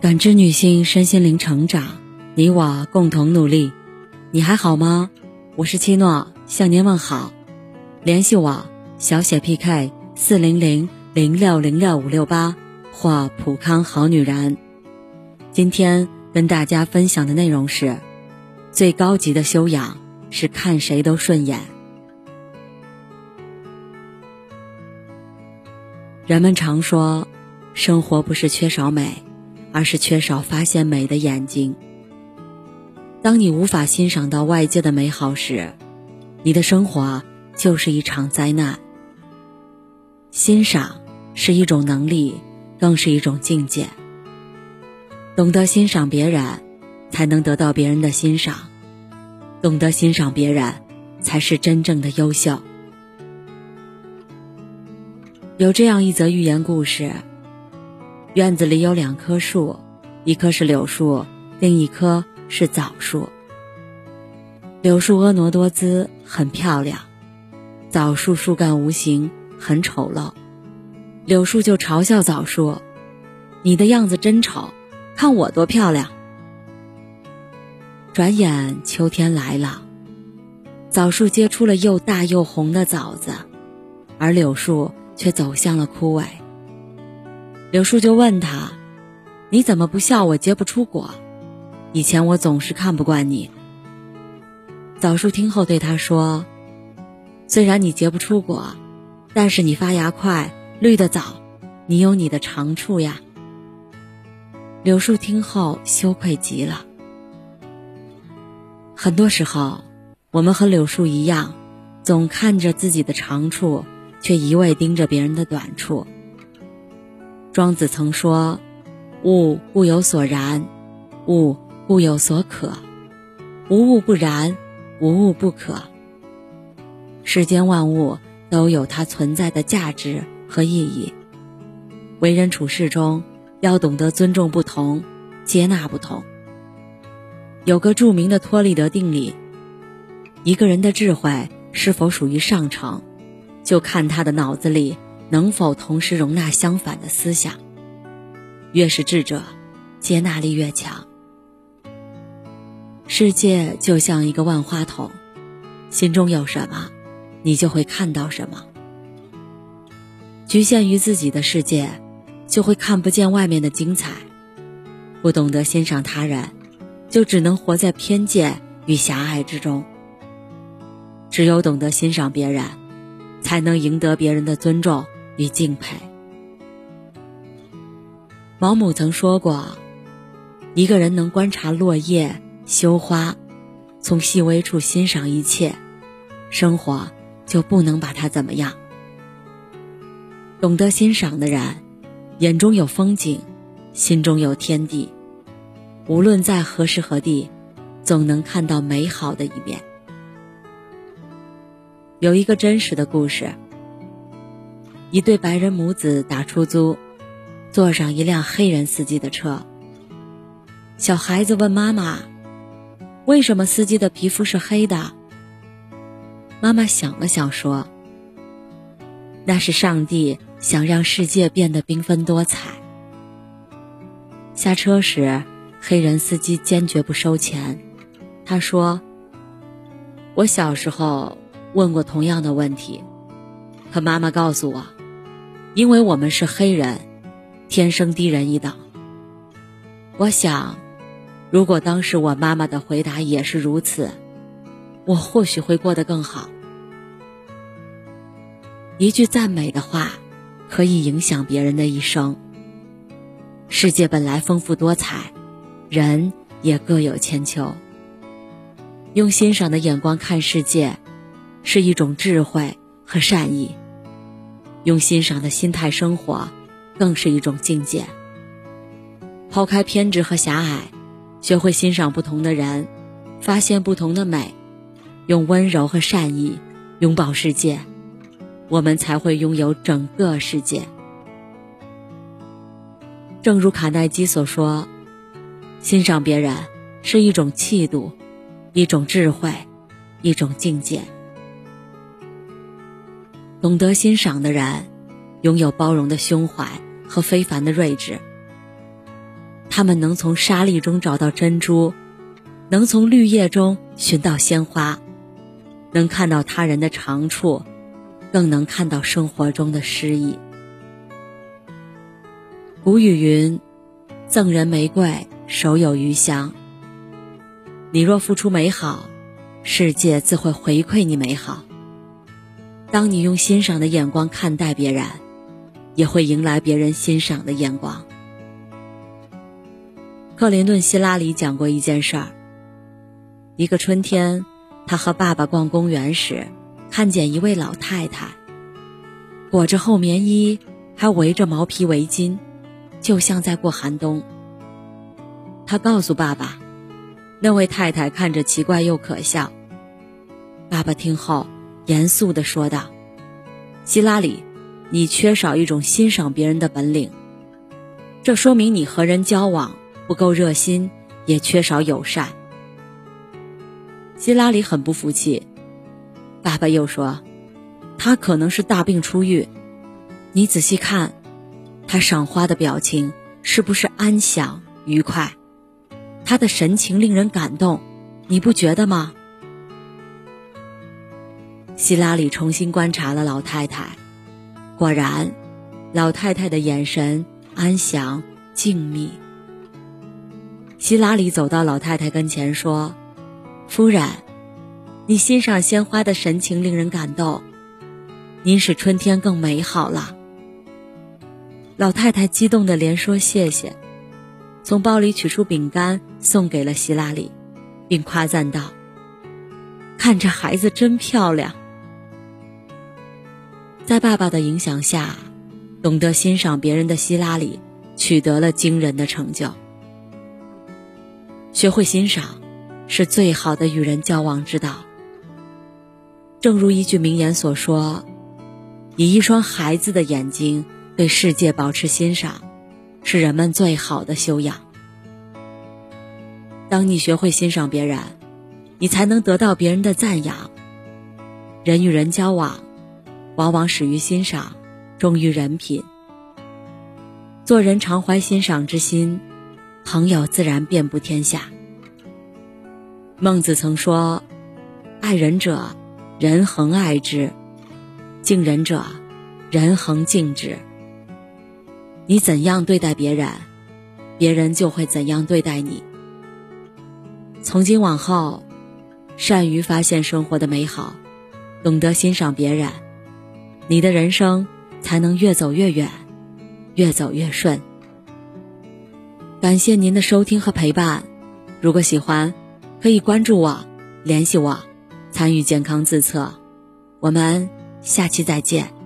感知女性身心灵成长，你我共同努力。你还好吗？我是七诺，向您问好。联系我：小写 PK 四零零零六零六五六八或普康好女人。今天跟大家分享的内容是：最高级的修养是看谁都顺眼。人们常说，生活不是缺少美。而是缺少发现美的眼睛。当你无法欣赏到外界的美好时，你的生活就是一场灾难。欣赏是一种能力，更是一种境界。懂得欣赏别人，才能得到别人的欣赏；懂得欣赏别人，才是真正的优秀。有这样一则寓言故事。院子里有两棵树，一棵是柳树，另一棵是枣树。柳树婀娜多姿，很漂亮；枣树树干无形，很丑陋。柳树就嘲笑枣树：“你的样子真丑，看我多漂亮。”转眼秋天来了，枣树结出了又大又红的枣子，而柳树却走向了枯萎。柳树就问他：“你怎么不笑我结不出果？以前我总是看不惯你。”枣树听后对他说：“虽然你结不出果，但是你发芽快，绿的早，你有你的长处呀。”柳树听后羞愧极了。很多时候，我们和柳树一样，总看着自己的长处，却一味盯着别人的短处。庄子曾说：“物固有所然，物固有所可，无物不然，无物不可。”世间万物都有它存在的价值和意义。为人处事中要懂得尊重不同，接纳不同。有个著名的托利德定理：一个人的智慧是否属于上乘，就看他的脑子里。能否同时容纳相反的思想？越是智者，接纳力越强。世界就像一个万花筒，心中有什么，你就会看到什么。局限于自己的世界，就会看不见外面的精彩。不懂得欣赏他人，就只能活在偏见与狭隘之中。只有懂得欣赏别人，才能赢得别人的尊重。与敬佩。毛姆曾说过：“一个人能观察落叶、羞花，从细微处欣赏一切，生活就不能把他怎么样。”懂得欣赏的人，眼中有风景，心中有天地，无论在何时何地，总能看到美好的一面。有一个真实的故事。一对白人母子打出租，坐上一辆黑人司机的车。小孩子问妈妈：“为什么司机的皮肤是黑的？”妈妈想了想说：“那是上帝想让世界变得缤纷多彩。”下车时，黑人司机坚决不收钱。他说：“我小时候问过同样的问题，可妈妈告诉我。”因为我们是黑人，天生低人一等。我想，如果当时我妈妈的回答也是如此，我或许会过得更好。一句赞美的话，可以影响别人的一生。世界本来丰富多彩，人也各有千秋。用欣赏的眼光看世界，是一种智慧和善意。用欣赏的心态生活，更是一种境界。抛开偏执和狭隘，学会欣赏不同的人，发现不同的美，用温柔和善意拥抱世界，我们才会拥有整个世界。正如卡耐基所说：“欣赏别人是一种气度，一种智慧，一种境界。”懂得欣赏的人，拥有包容的胸怀和非凡的睿智。他们能从沙砾中找到珍珠，能从绿叶中寻到鲜花，能看到他人的长处，更能看到生活中的诗意。古语云：“赠人玫瑰，手有余香。”你若付出美好，世界自会回馈你美好。当你用欣赏的眼光看待别人，也会迎来别人欣赏的眼光。克林顿·希拉里讲过一件事儿：一个春天，他和爸爸逛公园时，看见一位老太太，裹着厚棉衣，还围着毛皮围巾，就像在过寒冬。他告诉爸爸，那位太太看着奇怪又可笑。爸爸听后，严肃地说道：“希拉里，你缺少一种欣赏别人的本领，这说明你和人交往。”不够热心，也缺少友善。希拉里很不服气。爸爸又说：“他可能是大病初愈。你仔细看，他赏花的表情是不是安详愉快？他的神情令人感动，你不觉得吗？”希拉里重新观察了老太太，果然，老太太的眼神安详静谧。希拉里走到老太太跟前说：“夫人，你欣赏鲜花的神情令人感动，您使春天更美好了。”老太太激动的连说谢谢，从包里取出饼干送给了希拉里，并夸赞道：“看这孩子真漂亮。”在爸爸的影响下，懂得欣赏别人的希拉里取得了惊人的成就。学会欣赏，是最好的与人交往之道。正如一句名言所说：“以一双孩子的眼睛对世界保持欣赏，是人们最好的修养。”当你学会欣赏别人，你才能得到别人的赞扬。人与人交往，往往始于欣赏，忠于人品。做人常怀欣赏之心。朋友自然遍布天下。孟子曾说：“爱人者，人恒爱之；敬人者，人恒敬之。”你怎样对待别人，别人就会怎样对待你。从今往后，善于发现生活的美好，懂得欣赏别人，你的人生才能越走越远，越走越顺。感谢您的收听和陪伴，如果喜欢，可以关注我，联系我，参与健康自测。我们下期再见。